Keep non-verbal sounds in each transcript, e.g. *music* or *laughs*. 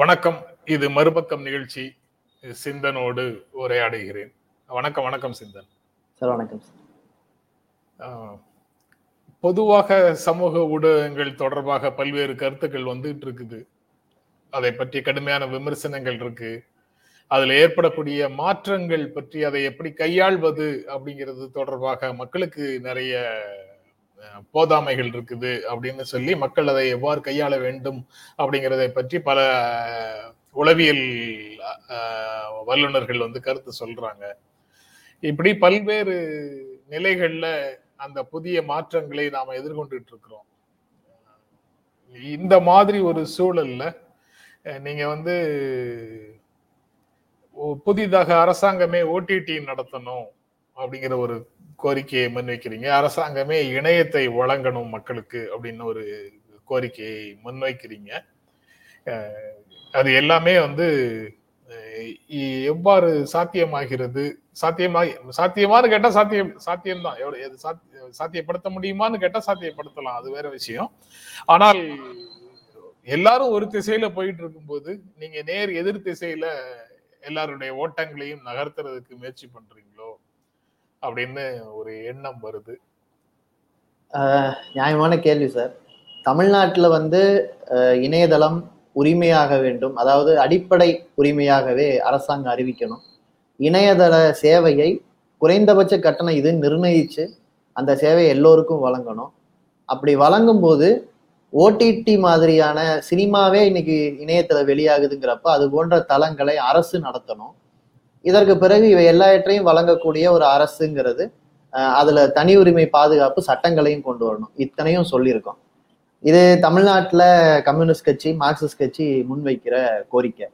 வணக்கம். இது மறுபக்கம் நிகழ்ச்சி. சிந்தனோடு உரையாடுகிறேன். வணக்கம் வணக்கம் சிந்தன். சார் வணக்கம் பொதுவாக சமூக ஊடகங்கள் தொடர்பாக பல்வேறு கருத்துக்கள் வந்துட்டு இருக்குது. அதை பற்றி கடுமையான விமர்சனங்கள் இருக்கு. அதுல ஏற்படக்கூடிய மாற்றங்கள் பற்றி அதை எப்படி கையாள்வது அப்படிங்கிறது தொடர்பாக மக்களுக்கு நிறைய போதாமைகள் இருக்குது அப்படின்னு சொல்லி மக்கள் அதை எவ்வாறு கையாள வேண்டும் அப்படிங்கிறதை பற்றி பல உளவியல் வல்லுநர்கள் வந்து கருத்து சொல்றாங்க. இப்படி பல்வேறு நிலைகள்ல அந்த புதிய மாற்றங்களை நாம் எதிர்கொண்டுட்டு இருக்கிறோம். இந்த மாதிரி ஒரு சூழல்ல நீங்க வந்து புதிதாக அரசாங்கமே ஓடிடி நடத்தணும் அப்படிங்கிற ஒரு கோரிக்கையை முன்வைக்கிறீங்க. அரசாங்கமே இணையத்தை வழங்கணும் மக்களுக்கு அப்படின்னு ஒரு கோரிக்கையை முன்வைக்கிறீங்க. அது எல்லாமே வந்து எவ்வாறு சாத்தியமாகிறது? சாத்தியமாக சாத்தியமான்னு கேட்டா சாத்தியம் சாத்தியம்தான். எவ்வளவு எது சாத்திய சாத்தியப்படுத்த முடியுமான்னு கேட்டா சாத்தியப்படுத்தலாம். அது வேற விஷயம். ஆனால் எல்லாரும் ஒரு திசையில போயிட்டு இருக்கும்போது நீங்க நேர் எதிர் திசையில எல்லாருடைய ஓட்டங்களையும் நகர்த்துறதுக்கு முயற்சி பண்றீங்களோ? அப்படின்னு ஒரு எண்ணம் வருது. ஆஹ் நியாயமான கேள்வி சார். தமிழ்நாட்டில் வந்து ஆஹ் இணையதளம் உரிமையாக வேண்டும் அதாவது அடிப்படை உரிமையாகவே அரசாங்கம் அறிவிக்கணும். இணையதள சேவையை குறைந்தபட்ச கட்டணம் இது நிர்ணயிச்சு அந்த சேவையை எல்லோருக்கும் வழங்கணும். அப்படி வழங்கும் போது ஓடிடி மாதிரியான சினிமாவே இன்னைக்கு இணையத்துல வெளியாகுதுங்கிறப்ப அது போன்ற தளங்களை அரசு நடத்தணும். இதற்கு பிறகு இவை எல்லாவற்றையும் வழங்கக்கூடிய ஒரு அரசுங்கிறது அஹ் அதுல தனி உரிமை பாதுகாப்பு சட்டங்களையும் கொண்டு வரணும். இத்தனையும் சொல்லியிருக்கோம். இது தமிழ்நாட்டுல கம்யூனிஸ்ட் கட்சி மார்க்சிஸ்ட் கட்சி முன்வைக்கிற கோரிக்கை.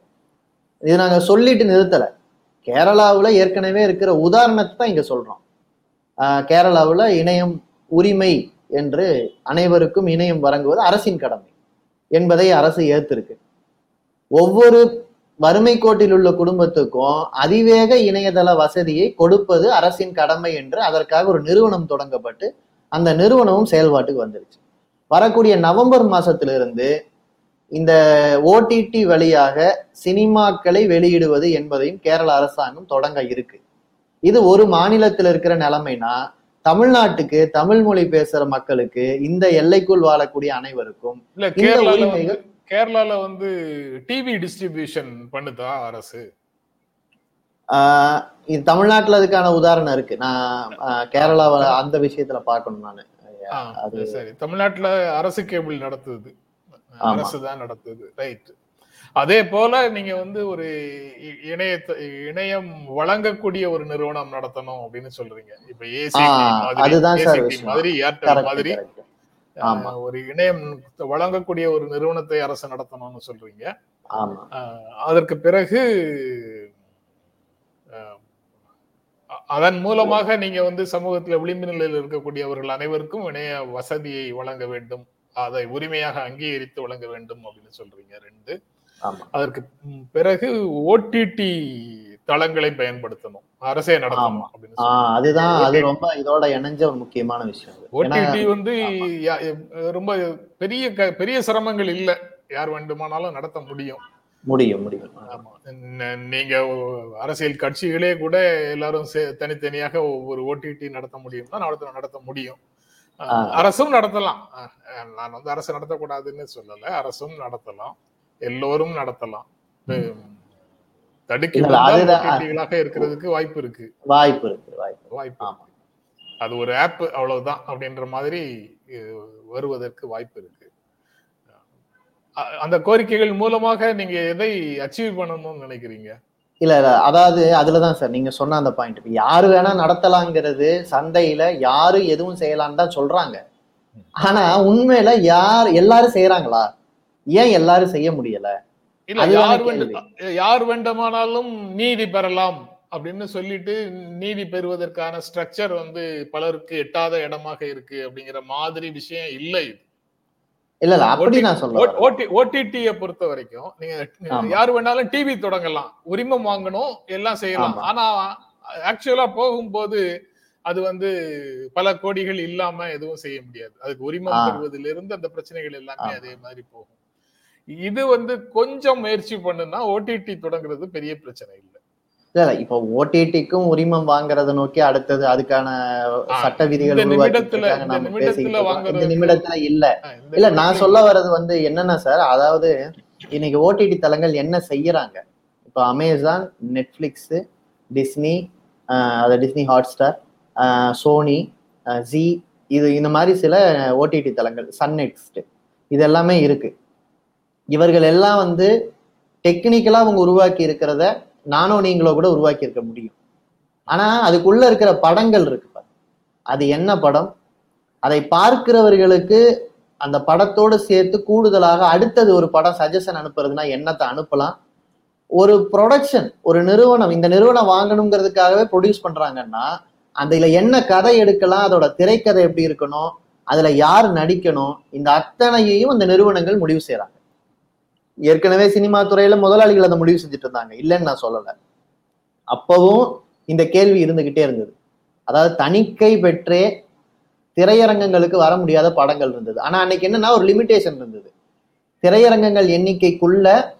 இது நாங்க சொல்லிட்டு நிறுத்தலை. கேரளாவுல ஏற்கனவே இருக்கிற உதாரணத்தை தான் இங்க சொல்றோம். கேரளாவில் கேரளாவுல இணையம் உரிமை என்று அனைவருக்கும் இணையம் வழங்குவது அரசின் கடமை என்பதை அரசு ஏற்றிருக்கு ஒவ்வொரு வறுமை கோட்டில் உள்ள குடும்பத்துக்கும் அதிவேக இணையதள வசதியை கொடுப்பது அரசின் கடமை என்று அதற்காக ஒரு நிறுவனம் தொடங்கப்பட்டு அந்த நிறுவனமும் செயல்பாட்டுக்கு வந்துருச்சு. வரக்கூடிய நவம்பர் மாசத்திலிருந்து இந்த ஓடிடி வழியாக சினிமாக்களை வெளியிடுவது என்பதையும் கேரள அரசாங்கம் தொடங்க இருக்கு. இது ஒரு மாநிலத்தில் இருக்கிற நிலைமைனா தமிழ்நாட்டுக்கு தமிழ் மொழி பேசுற மக்களுக்கு இந்த எல்லைக்குள் வாழக்கூடிய அனைவருக்கும் இந்த உரிமைகள் கேரளால வந்து டிவி டிஸ்ட்ரிபியூஷன் பண்ணுதா அரசு? இது தமிழ்நாட்டுல அதுக்கான உதாரணம் இருக்கு. நான் ஆஹ் கேரளாவை அந்த விஷயத்துல பார்க்கணும் நானு. அது சரி தமிழ்நாட்டுல அரசு கேபிள் நடத்துது. ஆமா. அரசு தான் நடத்துது. ரைட் அதே போல நீங்க வந்து ஒரு இ- இணையத்தை இணையம் வழங்கக்கூடிய ஒரு நிறுவனம் நடத்தணும் அப்படின்னு சொல்றீங்க. இப்ப ஏசி மாதிரி ஏர்டெல் மாதிரி ஒரு இணையம் வழங்கக்கூடிய ஒரு நிறுவனத்தை அரசு நடத்தணும்னு சொல்றீங்க. அதற்கு பிறகு அதன் மூலமாக நீங்க வந்து சமூகத்துல விளிம்பு நிலையில் இருக்கக்கூடியவர்கள் அனைவருக்கும் இணைய வசதியை வழங்க வேண்டும். அதை உரிமையாக அங்கீகரித்து வழங்க வேண்டும் அப்படின்னு சொல்றீங்க ரெண்டு. ஆமா. அதற்கு பிறகு ஓடிடி தளங்களை பயன்படுத்தணும். அரசே நடத்தணும் அப்படின்னு. அதுதான் அது ரொம்ப இதோட இணைஞ்ச ஒரு முக்கியமான விஷயம் ஓடிடி வந்து ரொம்ப பெரிய பெரிய சிரமங்கள் இல்ல. யார் வேண்டுமானாலும் நடத்த முடியும். முடியும் முடியும். நீங்க அரசியல் கட்சிகளே கூட எல்லாரும் தனித்தனியாக ஒவ்வொரு ஓடிடி நடத்த முடியும்னா நடத்த நடத்த முடியும். அரசும் நடத்தலாம். நான் வந்து அரசு நடத்தக்கூடாதுன்னு சொல்லல. அரசும் நடத்தலாம். எல்லோரும் நடத்தலாம். தடுக்கி இருக்கிறதுக்கு வாய்ப்பு இருக்கு. வாய்ப்பு இருக்கு வாய்ப்பு வாய்ப்பு. அது ஒரு ஆப் அவ்வளவுதான் அப்படின்ற மாதிரி வருவதற்கு வாய்ப்பு இருக்கு. அந்த கோரிக்கைகள் மூலமாக நீங்க எதை அச்சீவ் பண்ணணும்னு நினைக்கிறீங்க? இல்ல இல்ல அதாவது அதுலதான் சார் நீங்க சொன்ன அந்த பாயிண்ட் யாரு வேணா நடத்தலாங்கிறது சந்தையில யாரு எதுவும் செய்யலாம்னு தான் சொல்றாங்க. ஆனா உண்மையில யார் எல்லாரும் செய்யறாங்களா ஏன் எல்லாரும் செய்ய முடியல? இல்ல யார் யார் வேண்டுமானாலும் நீதி பெறலாம் அப்படின்னு சொல்லிட்டு நீதி பெறுவதற்கான ஸ்ட்ரக்சர் வந்து பலருக்கு எட்டாத இடமாக இருக்கு அப்படிங்கிற மாதிரி விஷயம் இல்லை இது. இல்ல இல்ல அப்படி நான் வரல. ஓடிடியை பொறுத்த வரைக்கும் நீங்க. யார் வேணாலும் டிவி தொடங்கலாம் உரிமம் வாங்கணும் எல்லாம் செய்யலாம். ஆனா ஆக்சுவலா போகும்போது அது வந்து பல கோடிகள் இல்லாம எதுவும் செய்ய முடியாது அதுக்கு உரிமம். பெறுவதிலிருந்து அந்த பிரச்சனைகள் எல்லாமே. அதே மாதிரி போகும் இது வந்து கொஞ்சம் முயற்சி பண்ணுனா ஓடிடி தொடங்குறது பெரிய பிரச்சனை இல்லை. இல்ல இப்போ ஓடிடிக்கும் உரிமம் வாங்குறத நோக்கி அடுத்தது அதுக்கான சட்ட விதிகள் நிமிடத்துல- இருக்காங்க, இந்த நாம நிமிடத்துல பேசிக்கிட்டு நிமிடத்துல இல்ல. இல்ல நான் சொல்ல வர்றது வந்து என்னன்னா சார் அதாவது இன்னைக்கு ஓடிடி தளங்கள் என்ன செய்யறாங்க? இப்போ அமேசான் நெட்ஃபிளிக்ஸ் டிஸ்னி அது Disney Hotstar Sony G இது இந்த மாதிரி சில ஓடிடி தளங்கள் சன் நெக்ஸ்ட் இது எல்லாமே இருக்கு. இவர்கள் எல்லாம் வந்து டெக்னிக்கலாக அவங்க உருவாக்கி இருக்கிறத நானோ நீங்களோ கூட உருவாக்கி இருக்க முடியும். ஆனால் அதுக்குள்ள இருக்கிற படங்கள் இருக்கு அது என்ன படம்? அதை பார்க்கிறவர்களுக்கு அந்த படத்தோடு சேர்த்து கூடுதலாக அடுத்தது ஒரு படம் சஜஷன் அனுப்புறதுனா என்னத்தை அனுப்பலாம்? ஒரு ப்ரொடக்ஷன் ஒரு நிறுவனம் இந்த நிறுவனம் வாங்கணுங்கிறதுக்காகவே ப்ரொடியூஸ் பண்ணுறாங்கன்னா அதில் என்ன கதை எடுக்கலாம் அதோட திரைக்கதை எப்படி இருக்கணும் அதில் யார் நடிக்கணும் இந்த அத்தனையையும் அந்த நிறுவனங்கள் முடிவு செய்கிறாங்க ஏற்கனவே சினிமா துறையில முதலாளிகள் அதை முடிவு செஞ்சுட்டு இருந்தாங்க. இல்லைன்னு நான் சொல்லல. அப்பவும் இந்த கேள்வி இருந்துகிட்டே இருந்தது. அதாவது தணிக்கை பெற்றே திரையரங்கங்களுக்கு வர முடியாத படங்கள் இருந்தது. ஆனா அன்னைக்கு என்னன்னா ஒரு லிமிடேஷன் இருந்தது. திரையரங்கங்கள் எண்ணிக்கைக்குள்ள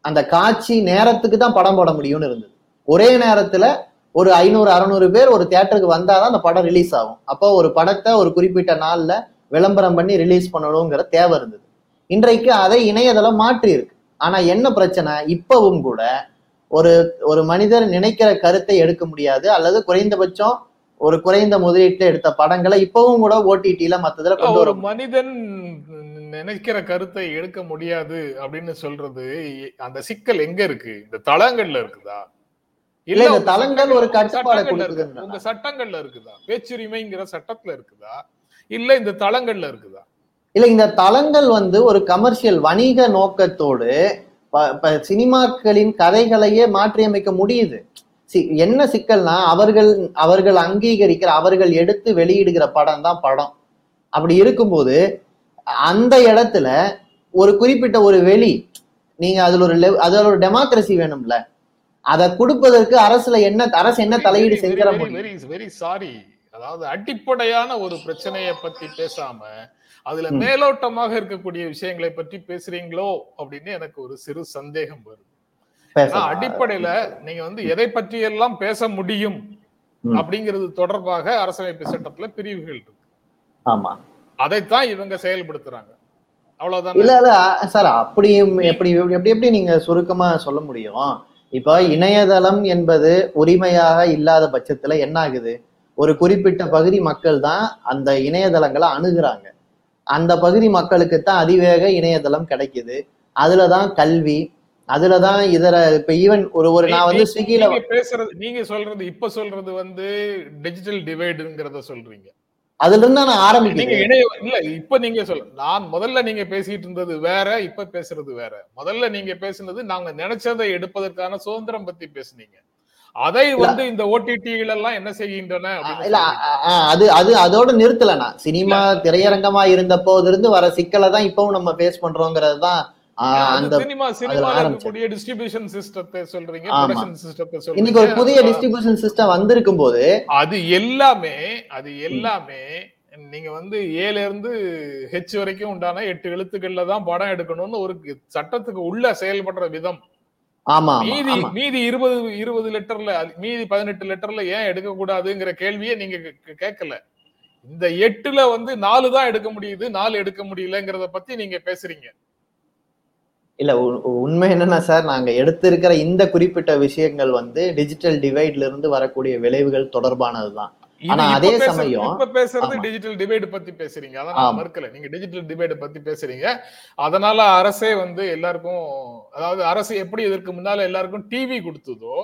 அந்த காட்சி நேரத்துக்கு தான் படம் போட முடியும்னு இருந்தது. ஒரே நேரத்துல ஒரு ஐநூறு அறநூறு பேர் ஒரு தியேட்டருக்கு வந்தாதான் அந்த படம் ரிலீஸ் ஆகும். அப்போ ஒரு படத்தை ஒரு குறிப்பிட்ட நாள்ல விளம்பரம் பண்ணி ரிலீஸ் பண்ணணுங்கிற தேவை இருந்தது. இன்றைக்கு அதை இணையதளம் மாற்றி இருக்கு ஆனா என்ன பிரச்சனை? இப்பவும் கூட ஒரு ஒரு மனிதர் நினைக்கிற கருத்தை எடுக்க முடியாது அல்லது குறைந்தபட்சம் ஒரு குறைந்த முதலீட்டுல எடுத்த படங்களை இப்பவும் கூட ஓடிடில மத்ததுல கொண்டு ஒரு மனிதன் நினைக்கிற கருத்தை எடுக்க முடியாது அப்படின்னு சொல்றது அந்த சிக்கல் எங்க இருக்கு? இந்த தளங்கள்ல இருக்குதா? இல்ல, இந்த தளங்கள் ஒரு கட்டுப்பாடை? உங்க சட்டங்கள்ல இருக்குதா? பேச்சுரிமைங்கிற சட்டத்துல இருக்குதா? இல்ல இந்த தளங்கள்ல இருக்குதா? இல்ல இந்த தளங்கள் வந்து ஒரு கமர்ஷியல் வணிக நோக்கத்தோடு ப- ப- சினிமாக்களின் கதைகளையே மாற்றியமைக்க முடியுது. சி- என்ன சிக்கல்னா அவர்கள் அவர்கள் அங்கீகரிக்கிற அவர்கள் எடுத்து வெளியிடுகிற படம் தான் படம். அப்படி இருக்கும்போது அந்த இடத்துல ஒரு குறிப்பிட்ட ஒரு வெளி நீங்க அதுல ஒரு அதுல ஒரு டெமோக்ரஸி வேணும்ல. அதை கொடுப்பதற்கு அரசுல என்ன அரசு என்ன தலையீடு செஞ்சிட முடியும்? வெரி சாரி அதாவது அடிப்படையான ஒரு பிரச்சனையை பத்தி பேசாம அதுல. மேலோட்டமாக இருக்கக்கூடிய விஷயங்களை பற்றி பேசுறீங்களோ அப்படின்னு எனக்கு ஒரு சிறு சந்தேகம் வருது. அடிப்படையில நீங்க வந்து எதை பற்றி எல்லாம் பேச முடியும். அப்படிங்கிறது தொடர்பாக அரசமைப்பு சட்டத்துல பிரிவுகள் இருக்கு. ஆமா. அதைத்தான் இவங்க செயல்படுத்துறாங்க. அவ்வளவுதான்? இல்ல இல்ல அ- சார் அப்படி எப்படி எப்படி எப்படி நீங்க சுருக்கமா சொல்ல முடியும்? இப்போ இணையதளம் என்பது உரிமையாக இல்லாத பட்சத்துல என்ன ஆகுது ஒரு குறிப்பிட்ட பகுதி மக்கள் தான் அந்த இணையதளங்களை அணுகுறாங்க. அந்த பகுதி மக்களுக்கு தான் அதிவேக இணையதளம் கிடைக்குது. அதுலதான் கல்வி அதுலதான் இதர இப்ப ஈவன் ஒரு ஒரு நான் வந்து ஸ்விக்கில நீங்க பேசுறது நீங்க சொல்றது இப்ப சொல்றது வந்து டிஜிட்டல் டிவைடுங்கிறத சொல்றீங்க. அதுல இருந்து தான் நான் நீங்க ஆரம்பிக்கிறேன் இணைய இல்ல இப்ப நீங்க சொல்ல நான் முதல்ல நீங்க பேசிட்டு இருந்தது வேற இப்ப பேசுறது வேற. முதல்ல நீங்க பேசுனது நாங்க நினைச்சதை எடுப்பதற்கான சுதந்திரம் பத்தி பேசுனீங்க. அதை வந்து இந்த ஓடிடிகள் எல்லாம் என்ன செய்கின்றன இல்ல அது அது அதோட நிறுத்தல நான். சினிமா திரையரங்கமா இருந்த போது இருந்து வர சிக்கலை தான் இப்பவும் நம்ம ஃபேஸ் பண்றோங்கிறது தான் இன்னைக்கு ஒரு புதிய டிஸ்ட்ரிபியூஷன் சிஸ்டம் வந்திருக்கும் போது அது எல்லாமே அது எல்லாமே நீங்க வந்து ஏல இருந்து ஹெச் வரைக்கும் உண்டான எட்டு எழுத்துக்கள்ல தான் படம் எடுக்கணும்னு ஒரு சட்டத்துக்கு உள்ள செயல்படுற விதம். ஆமா மீதி மீதி இருபது இருபது லிட்டர்ல மீதி பதினெட்டு லிட்டர்ல ஏன் எடுக்க கூடாதுங்கிற கேள்வியை நீங்க கேட்கல. இந்த எட்டுல வந்து நாலு தான் எடுக்க முடியுது நாலு எடுக்க முடியலங்கிறத பத்தி நீங்க பேசுறீங்க. இல்ல உண்மை என்னன்னா சார் நாங்க எடுத்திருக்கிற இந்த குறிப்பிட்ட விஷயங்கள் வந்து டிஜிட்டல் டிவைட்ல இருந்து வரக்கூடிய விளைவுகள் தொடர்பானதுதான். ஆனா அதே சமயம் இப்ப பேசுறது. டிஜிட்டல் டிவைடு பத்தி பேசுறீங்க. அதான். மறுக்கல. நீங்க டிஜிட்டல் டிவைடு பத்தி பேசுறீங்க. அதனால அரசே வந்து எல்லாருக்கும் அதாவது அரசு எப்படி இதற்கு முன்னால எல்லாருக்கும் டிவி கொடுத்ததோ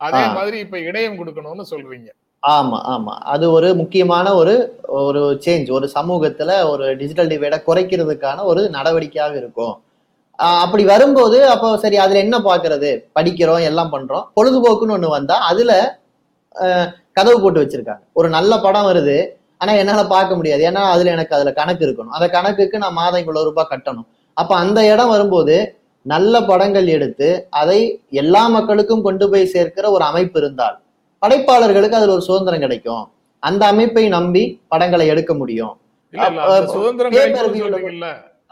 அதே. மாதிரி இப்ப இணையம் கொடுக்கணும்னு சொல்றீங்க. ஆமா ஆமா. அது ஒரு முக்கியமான ஒரு ஒரு சேஞ்ச் ஒரு சமூகத்துல ஒரு டிஜிட்டல் டிவைட குறைக்கிறதுக்கான ஒரு நடவடிக்கையாக இருக்கும். அப்படி வரும்போது அப்போ சரி அதுல என்ன பாக்குறது? படிக்கிறோம் எல்லாம் பண்றோம். பொழுதுபோக்குன்னு ஒண்ணு வந்தா அதுல கதவு போட்டு வச்சிருக்காங்க. ஒரு நல்ல படம் வருது ஆனா என்னால பார்க்க முடியாது. ஏன்னா அதுல எனக்கு அதுல கணக்கு இருக்கணும். அந்த கணக்குக்கு நான் மாதம் இவ்வளவு ரூபாய் கட்டணும். அப்ப அந்த இடம் வரும்போது நல்ல படங்கள் எடுத்து அதை எல்லா மக்களுக்கும் கொண்டு போய் சேர்க்கிற ஒரு அமைப்பு இருந்தால் படைப்பாளர்களுக்கு அதுல ஒரு சுதந்திரம் கிடைக்கும். அந்த அமைப்பை நம்பி படங்களை எடுக்க முடியும். அப்ப-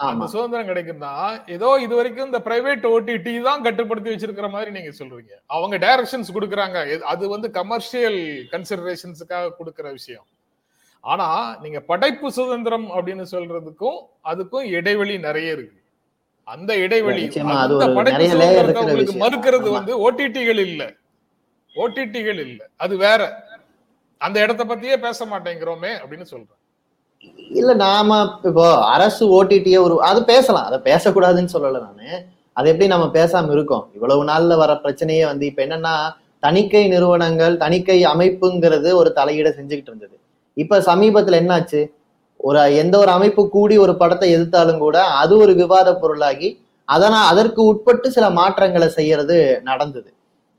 அந்த சுதந்திரம் சுதந்திரம் கிடைக்கும்னா ஏதோ இது வரைக்கும் இந்த பிரைவேட் ஓடிடி தான் கட்டுப்படுத்தி வச்சிருக்கிற மாதிரி நீங்க சொல்றீங்க. அவங்க டைரக்ஷன்ஸ் கொடுக்குறாங்க. அது வந்து கமர்ஷியல் கன்சிடரேஷன்ஸுக்காக கொடுக்கிற விஷயம். ஆனா நீங்க படைப்பு சுதந்திரம் அப்படின்னு சொல்றதுக்கும் அதுக்கும் இடைவெளி நிறைய இருக்கு. அந்த இடைவெளி அந்த படைப்பு சுதந்திரத்தை உங்களுக்கு. மறுக்கிறது. வந்து ஓடிடிகள் இல்ல. ஓடிடிகள் இல்ல. அது வேற. அந்த இடத்த பத்தியே பேச மாட்டேங்கிறோமே அப்படின்னு சொல்றேன். இல்ல நாம இப்போ அரசு ஓடிடிய ஒரு அது பேசலாம். அதை பேசக்கூடாதுன்னு சொல்லல நானு. அது எப்படி நம்ம பேசாம இருக்கோம்? இவ்வளவு நாள்ல வர பிரச்சனையே வந்து இப்ப என்னன்னா தணிக்கை நிறுவனங்கள் தணிக்கை அமைப்புங்கிறது ஒரு தலையீட செஞ்சுக்கிட்டு இருந்தது. இப்ப சமீபத்துல என்னாச்சு? ஒரு எந்த ஒரு அமைப்பு கூடி ஒரு படத்தை எதிர்த்தாலும் கூட அது ஒரு விவாத பொருளாகி அதனால் அதற்கு உட்பட்டு சில மாற்றங்களை செய்யறது நடந்தது.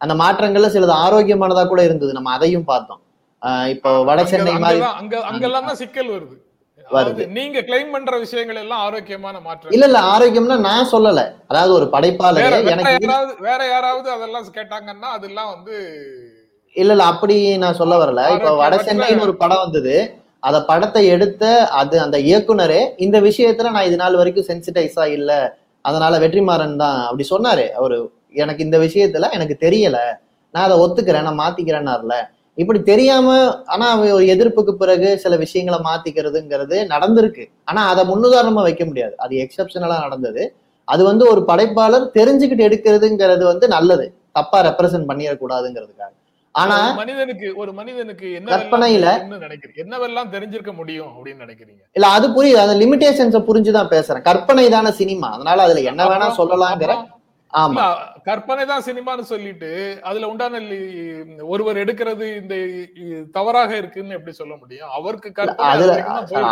அந்த மாற்றங்கள்ல சிலது ஆரோக்கியமானதா கூட இருந்தது. நம்ம அதையும் பார்த்தோம். ஆஹ் இப்போ வட சென்னை மாதிரி அங்கெல்லாம் தான் சிக்கல் வருது. வருது. நீங்க கிளைம் பண்ற விஷயங்கள் எல்லாம் ஆரோக்கியமான மாற்றம் இல்ல இல்ல ஆரோக்கியம்னா நான் சொல்லல. அதாவது ஒரு படைப்பாளர் எனக்கு யாராவது வேற யாராவது அதெல்லாம் கேட்டாங்கன்னா அதெல்லாம் வந்து இல்ல இல்ல அப்படி நான் சொல்ல வரல. இப்ப வட சென்னைன்னு ஒரு படம் வந்தது. அத படத்தை எடுத்த அது அந்த இயக்குனரே இந்த விஷயத்துல நான் இது நாள் வரைக்கும் சென்சிடைஸா இல்ல. அதனால வெற்றிமாறன் தான் அப்படி சொன்னாரு. அவரு எனக்கு இந்த விஷயத்துல எனக்கு தெரியல. நான் அதை ஒத்துக்கிறேன் நான் மாத்திக்கிறேன்னார்ல. இப்படி தெரியாம ஆனா ஒரு எதிர்ப்புக்கு பிறகு சில விஷயங்களை மாத்திக்கிறதுங்கிறது நடந்திருக்கு. ஆனா அதை முன்னுதாரணமா வைக்க முடியாது. அது எக்ஸப்ஷனலா நடந்தது. அது வந்து ஒரு படைப்பாளர் தெரிஞ்சுக்கிட்டு எடுக்கிறதுங்கிறது வந்து நல்லது. தப்பா ரெப்ரசென்ட் பண்ணிடக்கூடாதுங்கிறதுக்காக ஆனா மனிதனுக்கு ஒரு மனிதனுக்கு என்ன கற்பனையில- என்னவெல்லாம் தெரிஞ்சிருக்க முடியும் அப்படின்னு நினைக்கிறீங்க? இல்ல அது புரியுது. அந்த லிமிடேஷன்ஸ புரிஞ்சுதான் பேசுறேன். கற்பனை தானே சினிமா. அதனால அதுல என்ன வேணா சொல்லலாங்கிற கற்பனை தான் சினிமான்னு சொல்லிட்டு அதுல உண்டான ஒருவர் எடுக்கிறது இந்த தவறாக இருக்குன்னு எப்படி சொல்ல முடியும்? அவருக்கு அதுல.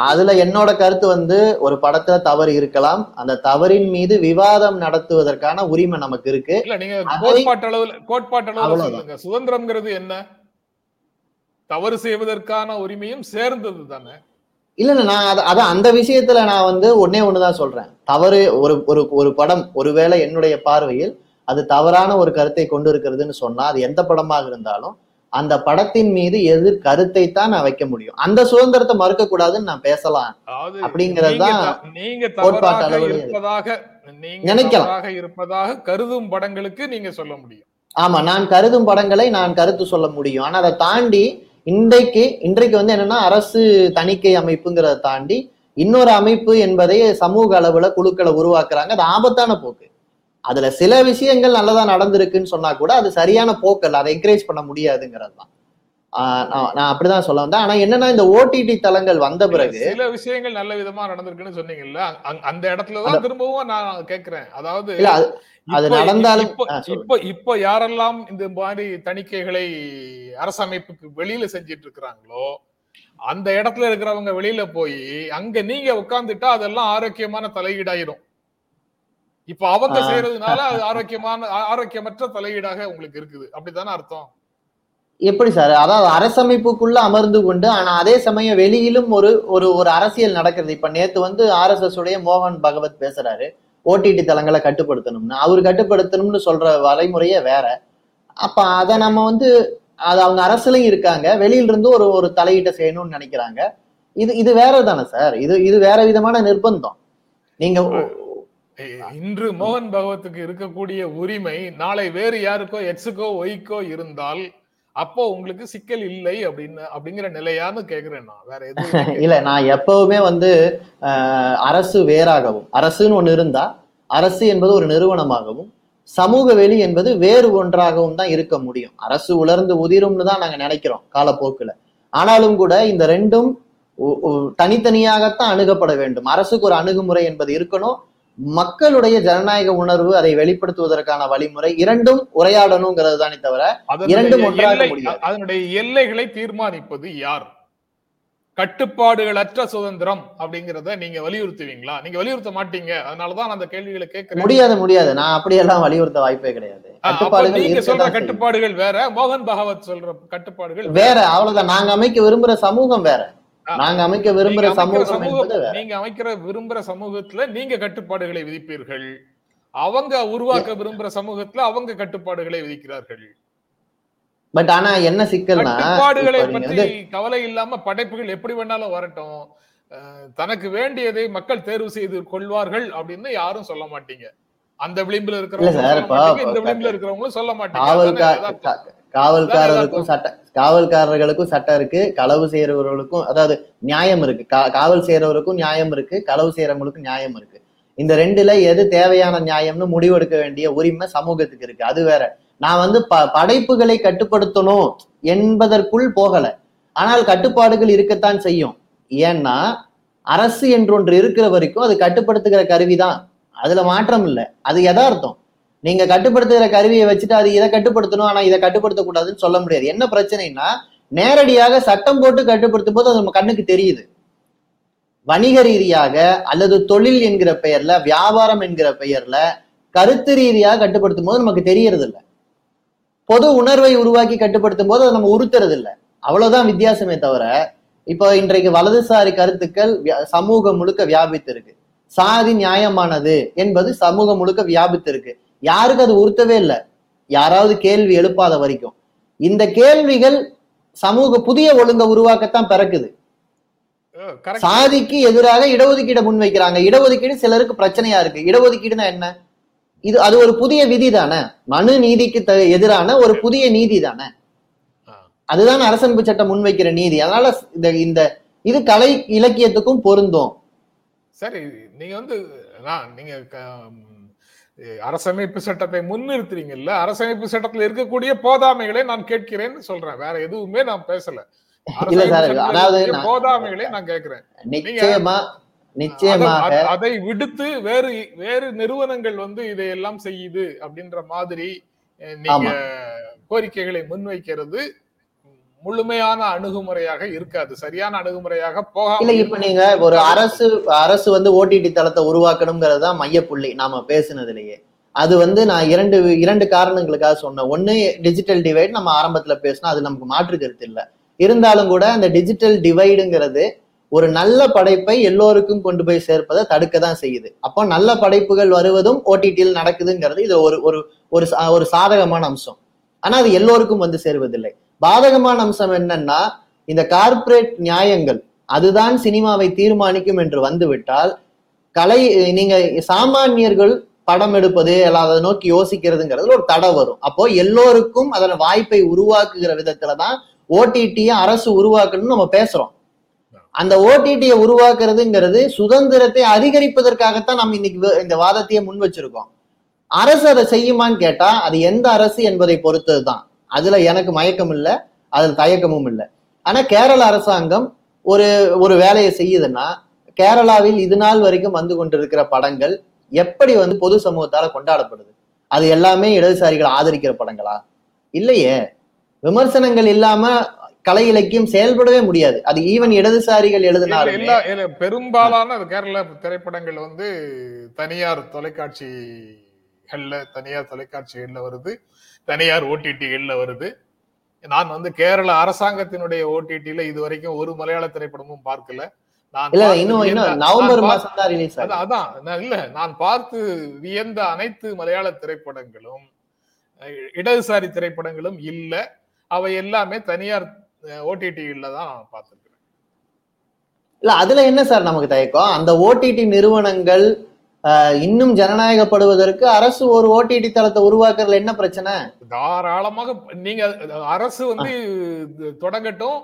அதுல என்னோட கருத்து வந்து ஒரு படத்துல தவறு இருக்கலாம் அந்த தவறின் மீது விவாதம் நடத்துவதற்கான உரிமை நமக்கு இருக்கு. இல்ல நீங்க அதை- கோட்பாட்டு அளவுல கோட்பாட்டு அளவுல அவ்வளவுதான். சொல்லுங்க. சுதந்திரம்ங்கிறது என்ன? தவறு செய்வதற்கான உரிமையும் சேர்ந்தது தானே இல்ல இல்ல நான் அத- அதான் அந்த விஷயத்துல நான் வந்து ஒன்னே ஒண்ணுதான் சொல்றேன். தவறு ஒரு ஒரு ஒரு படம் ஒருவேளை என்னுடைய பார்வையில் அது தவறான ஒரு கருத்தை கொண்டு இருக்கிறதுன்னு சொன்னா அது எந்த படமாக இருந்தாலும் அந்த படத்தின் மீது எதிர் கருத்தை தான் நான் வைக்க முடியும். அந்த சுதந்திரத்தை மறுக்க கூடாதுன்னு நான் பேசலாம் அதாவது அப்படிங்கிறது நீங்க தான் த- நீங்க கோட்பாட்டு நீங்க நினைக்கலாம். இருப்பதாக கருதும் படங்களுக்கு நீங்க சொல்ல முடியும். ஆமா நான் கருதும் படங்களை நான் கருத்து சொல்ல முடியும். ஆனா அதை தாண்டி இன்றைக்கு இன்றைக்கு வந்து என்னன்னா அரசு தணிக்கை அமைப்புங்கிறத தாண்டி இன்னொரு அமைப்பு என்பதை சமூக அளவுல குழுக்களை உருவாக்குறாங்க. அது ஆபத்தான போக்கு. அதுல சில விஷயங்கள் நல்லதா நடந்திருக்குன்னு சொன்னா கூட அது சரியான போக்கல் அதை என்கரேஜ் பண்ண முடியாதுங்கிறது தான். ஆஹ் நான் அப்படிதான் சொல்ல வந்தேன். ஆனா என்னன்னா இந்த ஓடிடி தளங்கள் வந்த பிறகு சில விஷயங்கள் நல்ல விதமா நடந்திருக்குன்னு சொன்னீங்கல்ல அந்த இடத்துலதான் திரும்பவும் நான் கேக்குறேன். அதாவது இல்ல அது நடந்தாலும் இப்ப. இப்ப இப்ப யாரெல்லாம் இந்த மாதிரி தணிக்கைகளை அரசமைப்புக்கு வெளியில செஞ்சிட்டு இருக்கிறாங்களோ அந்த இடத்துல இருக்கிறவங்க வெளியில போய் அங்க நீங்க உட்கார்ந்துட்டா அதெல்லாம் ஆரோக்கியமான தலையீடாயிரும். இப்ப அவங்க. செய்யறதுனால அது ஆரோக்கியமான ஆரோக்கியமற்ற தலையீடாக உங்களுக்கு இருக்குது. அப்படித்தானே அர்த்தம்? எப்படி சார்? அதாவது அரசமைப்புக்குள்ள அமர்ந்து கொண்டு ஆனா அதே சமயம் வெளியிலும் ஒரு ஒரு ஒரு அரசியல் நடக்கிறது. இப்ப நேத்து வந்து ஆர்எஸ்எஸ் உடைய மோகன் பகவத் பேசுறாரு. ஓடிடி தளங்களை கட்டுப்படுத்தணும்னு. அவர் கட்டுப்படுத்தணும்னு சொல்ற வரைமுறையே வேற. அப்ப அதை நம்ம வந்து அது அவங்க அரசுலயும் இருக்காங்க. வெளியில இருந்து ஒரு ஒரு தலையீட்டை செய்யணும்னு நினைக்கிறாங்க. இது இது வேற தானே சார்? இது இது வேற விதமான நிர்பந்தம். நீங்க இன்று மோகன் பகவத்துக்கு இருக்கக்கூடிய உரிமை நாளை வேறு யாருக்கோ எக்ஸுக்கோ ஒய்க்கோ இருந்தால் அப்போ உங்களுக்கு சிக்கல் இல்லை அப்படின்னு அப்படிங்கிற நிலையான்னு கேக்குறேன் நான். வேற எதுவும் *laughs* இல்ல. நான் எப்பவுமே வந்து அரசு வேறாகவும் அரசுன்னு ஒண்ணு இருந்தா அரசு என்பது ஒரு நிறுவனமாகவும் சமூக வெளி என்பது வேறு ஒன்றாகவும் தான் இருக்க முடியும். அரசு உலர்ந்து உதிரும்னு தான் நாங்க நினைக்கிறோம் காலப்போக்குல. ஆனாலும் கூட இந்த ரெண்டும் தனித்தனியாகத்தான் அணுகப்பட வேண்டும். அரசுக்கு ஒரு அணுகுமுறை என்பது இருக்கணும் மக்களுடைய ஜனநாயக உணர்வு அதை வெளிப்படுத்துவதற்கான வழிமுறை இரண்டும் உரையாடணுங்கிறது தானே தவிர இரண்டும் ஒன்றாக. அதனுடைய எல்லைகளை தீர்மானிப்பது யார்? கட்டுப்பாடுகளற்ற சுதந்திரம் அப்படிங்கறத நீங்க வலியுறுத்துவீங்களா? நீங்க வலியுறுத்த மாட்டீங்க. அதனாலதான் அந்த கேள்விகளை கேட்கிறேன். முடியாது முடியாது. நான் அப்படியெல்லாம் வலியுறுத்த வாய்ப்பே கிடையாது. நீங்க சொல்ற. கட்டுப்பாடுகள் வேற மோகன் பகவத் சொல்ற கட்டுப்பாடுகள் வேற அவ்வளவுதான். நாங்க அமைக்க விரும்புற சமூகம் வேற. நாங்க அமைக்க விரும்புற சமூகம் நீங்க அமைக்கிற விரும்புற சமூகத்துல நீங்க கட்டுப்பாடுகளை விதிப்பீர்கள். அவங்க உருவாக்க விரும்புற சமூகத்துல அவங்க கட்டுப்பாடுகளை விதிக்கிறார்கள். பட் ஆனா என்ன சிக்கல்னா கட்டுப்பாடுகளை பற்றி கவலை இல்லாம படைப்புகள் எப்படி வேணாலும் வரட்டும். தனக்கு வேண்டியதை மக்கள் தேர்வு செய்து கொள்வார்கள் அப்படின்னு யாரும் சொல்ல மாட்டீங்க. அந்த விளிம்புல இருக்கிறவங்க இந்த விளிம்புல இருக்கிறவங்களும் சொல்ல மாட்டீங்க. காவல்காரருக்கும் சட்ட காவல்காரர்களுக்கும் சட்டம் இருக்கு களவு செய்யறவர்களுக்கும் அதாவது நியாயம் இருக்கு. கா- காவல் செய்யறவருக்கும் நியாயம் இருக்கு களவு செய்யறவங்களுக்கும் நியாயம் இருக்கு. இந்த ரெண்டுல எது தேவையான நியாயம்னு முடிவெடுக்க வேண்டிய உரிமை சமூகத்துக்கு இருக்கு. அது வேற. நான் வந்து ப படைப்புகளை கட்டுப்படுத்தணும் என்பதற்குள் போகல. ஆனால் கட்டுப்பாடுகள் இருக்கத்தான் செய்யும். ஏன்னா அரசு என்று ஒன்று இருக்கிற வரைக்கும் அது கட்டுப்படுத்துகிற கருவிதான். அதுல மாற்றம் இல்லை. அது யதார்த்தம். நீங்க கட்டுப்படுத்துகிற கருவியை வச்சுட்டு அது இதை கட்டுப்படுத்தணும் ஆனா இதை கட்டுப்படுத்த கூடாதுன்னு சொல்ல முடியாது. என்ன பிரச்சனைனா நேரடியாக சட்டம் போட்டு கட்டுப்படுத்தும் போது அது நம்ம கண்ணுக்கு தெரியுது. வணிக ரீதியாக அல்லது தொழில் என்கிற பெயர்ல வியாபாரம் என்கிற பெயர்ல கருத்து ரீதியாக கட்டுப்படுத்தும் போது நமக்கு தெரியறது இல்ல பொது உணர்வை உருவாக்கி கட்டுப்படுத்தும் போது அதை நம்ம உறுத்துறது இல்ல அவ்வளவுதான் வித்தியாசமே தவிர இப்போ இன்றைக்கு வலதுசாரி கருத்துக்கள் வியா- சமூகம் முழுக்க வியாபித்து இருக்கு சாதி நியாயமானது என்பது சமூகம் முழுக்க வியாபித்து இருக்கு யாருக்கு அது உறுத்தவே இல்லை. யாராவது கேள்வி எழுப்பாத வரைக்கும். இந்த கேள்விகள் சமூக புதிய ஒழுங்க உருவாக்கத்தான் பிறக்குது. சாதிக்கு எதிராக இடஒதுக்கீடை முன்வைக்கிறாங்க. இடஒதுக்கீடு சிலருக்கு பிரச்சனையா இருக்கு. இடஒதுக்கீடுனா என்ன? இது அது ஒரு புதிய விதி தானே? மனு நீதிக்கு எதிரான ஒரு புதிய நீதி தானே. அதுதான் அரசமைப்பு சட்டம் முன்வைக்கிற நீதி. அதனால இந்த இந்த இது கலை இலக்கியத்துக்கும் பொருந்தும். சரி நீங்க வந்து நீங்க அரசமைப்பு சட்டத்தை முன்னிறுத்துறீங்கல்ல அரசமைப்பு சட்டத்துல இருக்கக்கூடிய போதாமைகளை நான் கேட்கிறேன்னு சொல்றேன். வேற எதுவுமே நான் பேசல. இல்ல சார், அதாவது போதாமைகளை நான் கேட்கிறேன். நிச்சயமா அதை- நிச்சயமாக அதை- விடுத்து வேறு வேறு நிறுவனங்கள் வந்து இதையெல்லாம் செய்யுது அப்படின்ற மாதிரி நீங்க கோரிக்கைகளை முன்வைக்கிறது. முழுமையான அணுகுமுறையாக இருக்காது. சரியான அணுகுமுறையாக இல்ல போகாம இப்ப நீங்க ஒரு அரசு அரசு வந்து ஓடிடி தளத்தை உருவாக்கணுங்கிறது தான் மையப்புள்ளி நாம பேசுனதுலயே. அது வந்து நான் இரண்டு இரண்டு காரணங்களுக்காக சொன்னேன். ஒண்ணு டிஜிட்டல் டிவைட் நம்ம ஆரம்பத்துல பேசினோம் அது நமக்கு மாற்று கருத்து இல்ல. இருந்தாலும் கூட அந்த டிஜிட்டல் டிவைடுங்கிறது ஒரு நல்ல படைப்பை எல்லோருக்கும் கொண்டு போய் சேர்ப்பதை தடுக்க தான் செய்யுது. அப்போ நல்ல படைப்புகள் வருவதும் ஓடிடியில் நடக்குதுங்கிறது இது ஒரு ஒரு ஒரு சாதகமான அம்சம். ஆனா அது எல்லோருக்கும் வந்து சேருவதில்லை. பாதகமான அம்சம் என்னன்னா இந்த கார்ப்பரேட் நியாயங்கள் அதுதான் சினிமாவை தீர்மானிக்கும் என்று வந்துவிட்டால் கலை நீங்க சாமானியர்கள் படம் எடுப்பது அதை நோக்கி யோசிக்கிறதுங்கிறதுல ஒரு தடை வரும். அப்போ எல்லோருக்கும் அதன் வாய்ப்பை உருவாக்குகிற விதத்துல தான் ஓடிடியை அரசு உருவாக்கணும்னு நம்ம பேசுறோம். அந்த ஓடிடியை உருவாக்குறதுங்கிறது சுதந்திரத்தை அதிகரிப்பதற்காகத்தான் நம்ம இன்னைக்கு இந்த வாதத்தையே முன் வச்சிருக்கோம். அரசு அதை செய்யுமான்னு கேட்டா அது எந்த அரசு என்பதை பொறுத்தது தான் அதுல எனக்கு மயக்கம் இல்லை அதுல தயக்கமும் இல்லை. ஆனா கேரள அரசாங்கம் ஒரு ஒரு வேலையை செய்யுதுன்னா கேரளாவில் இது நாள் வரைக்கும் வந்து கொண்டிருக்கிற படங்கள் எப்படி வந்து பொது சமூகத்தால கொண்டாடப்படுது? அது எல்லாமே இடதுசாரிகள் ஆதரிக்கிற படங்களா? இல்லையே. விமர்சனங்கள் இல்லாம கலை இலக்கியம் செயல்படவே முடியாது. அது ஈவன் இடதுசாரிகள் இல்ல, பெரும்பாலான கேரள திரைப்படங்கள் வந்து தனியார் தொலைக்காட்சிகள்ல தனியார் தொலைக்காட்சிகள்ல வருது. தனியார் ஓடிடிகள்ல வருது. நான் வந்து கேரள அரசாங்கத்தினுடைய ஓடிடில இது வரைக்கும் ஒரு மலையாள திரைப்படமும் பார்க்கல. நான் அதான். இல்ல நான் பார்த்து வியந்த அனைத்து மலையாள திரைப்படங்களும் இடதுசாரி திரைப்படங்களும் இல்ல. அவை எல்லாமே தனியார் ஓடிடிகள்ல தான் பார்த்திருக்கிறேன். இல்ல அதுல என்ன சார் நமக்கு தயக்கம்? அந்த ஓடிடி நிறுவனங்கள் இன்னும் ஜனநாயகப்படுவதற்கு அரசு ஒரு ஓடிடி தளத்தை உருவாக்குறதுல என்ன பிரச்சனை? தாராளமாக நீங்க அரசு வந்து தொடங்கட்டும்.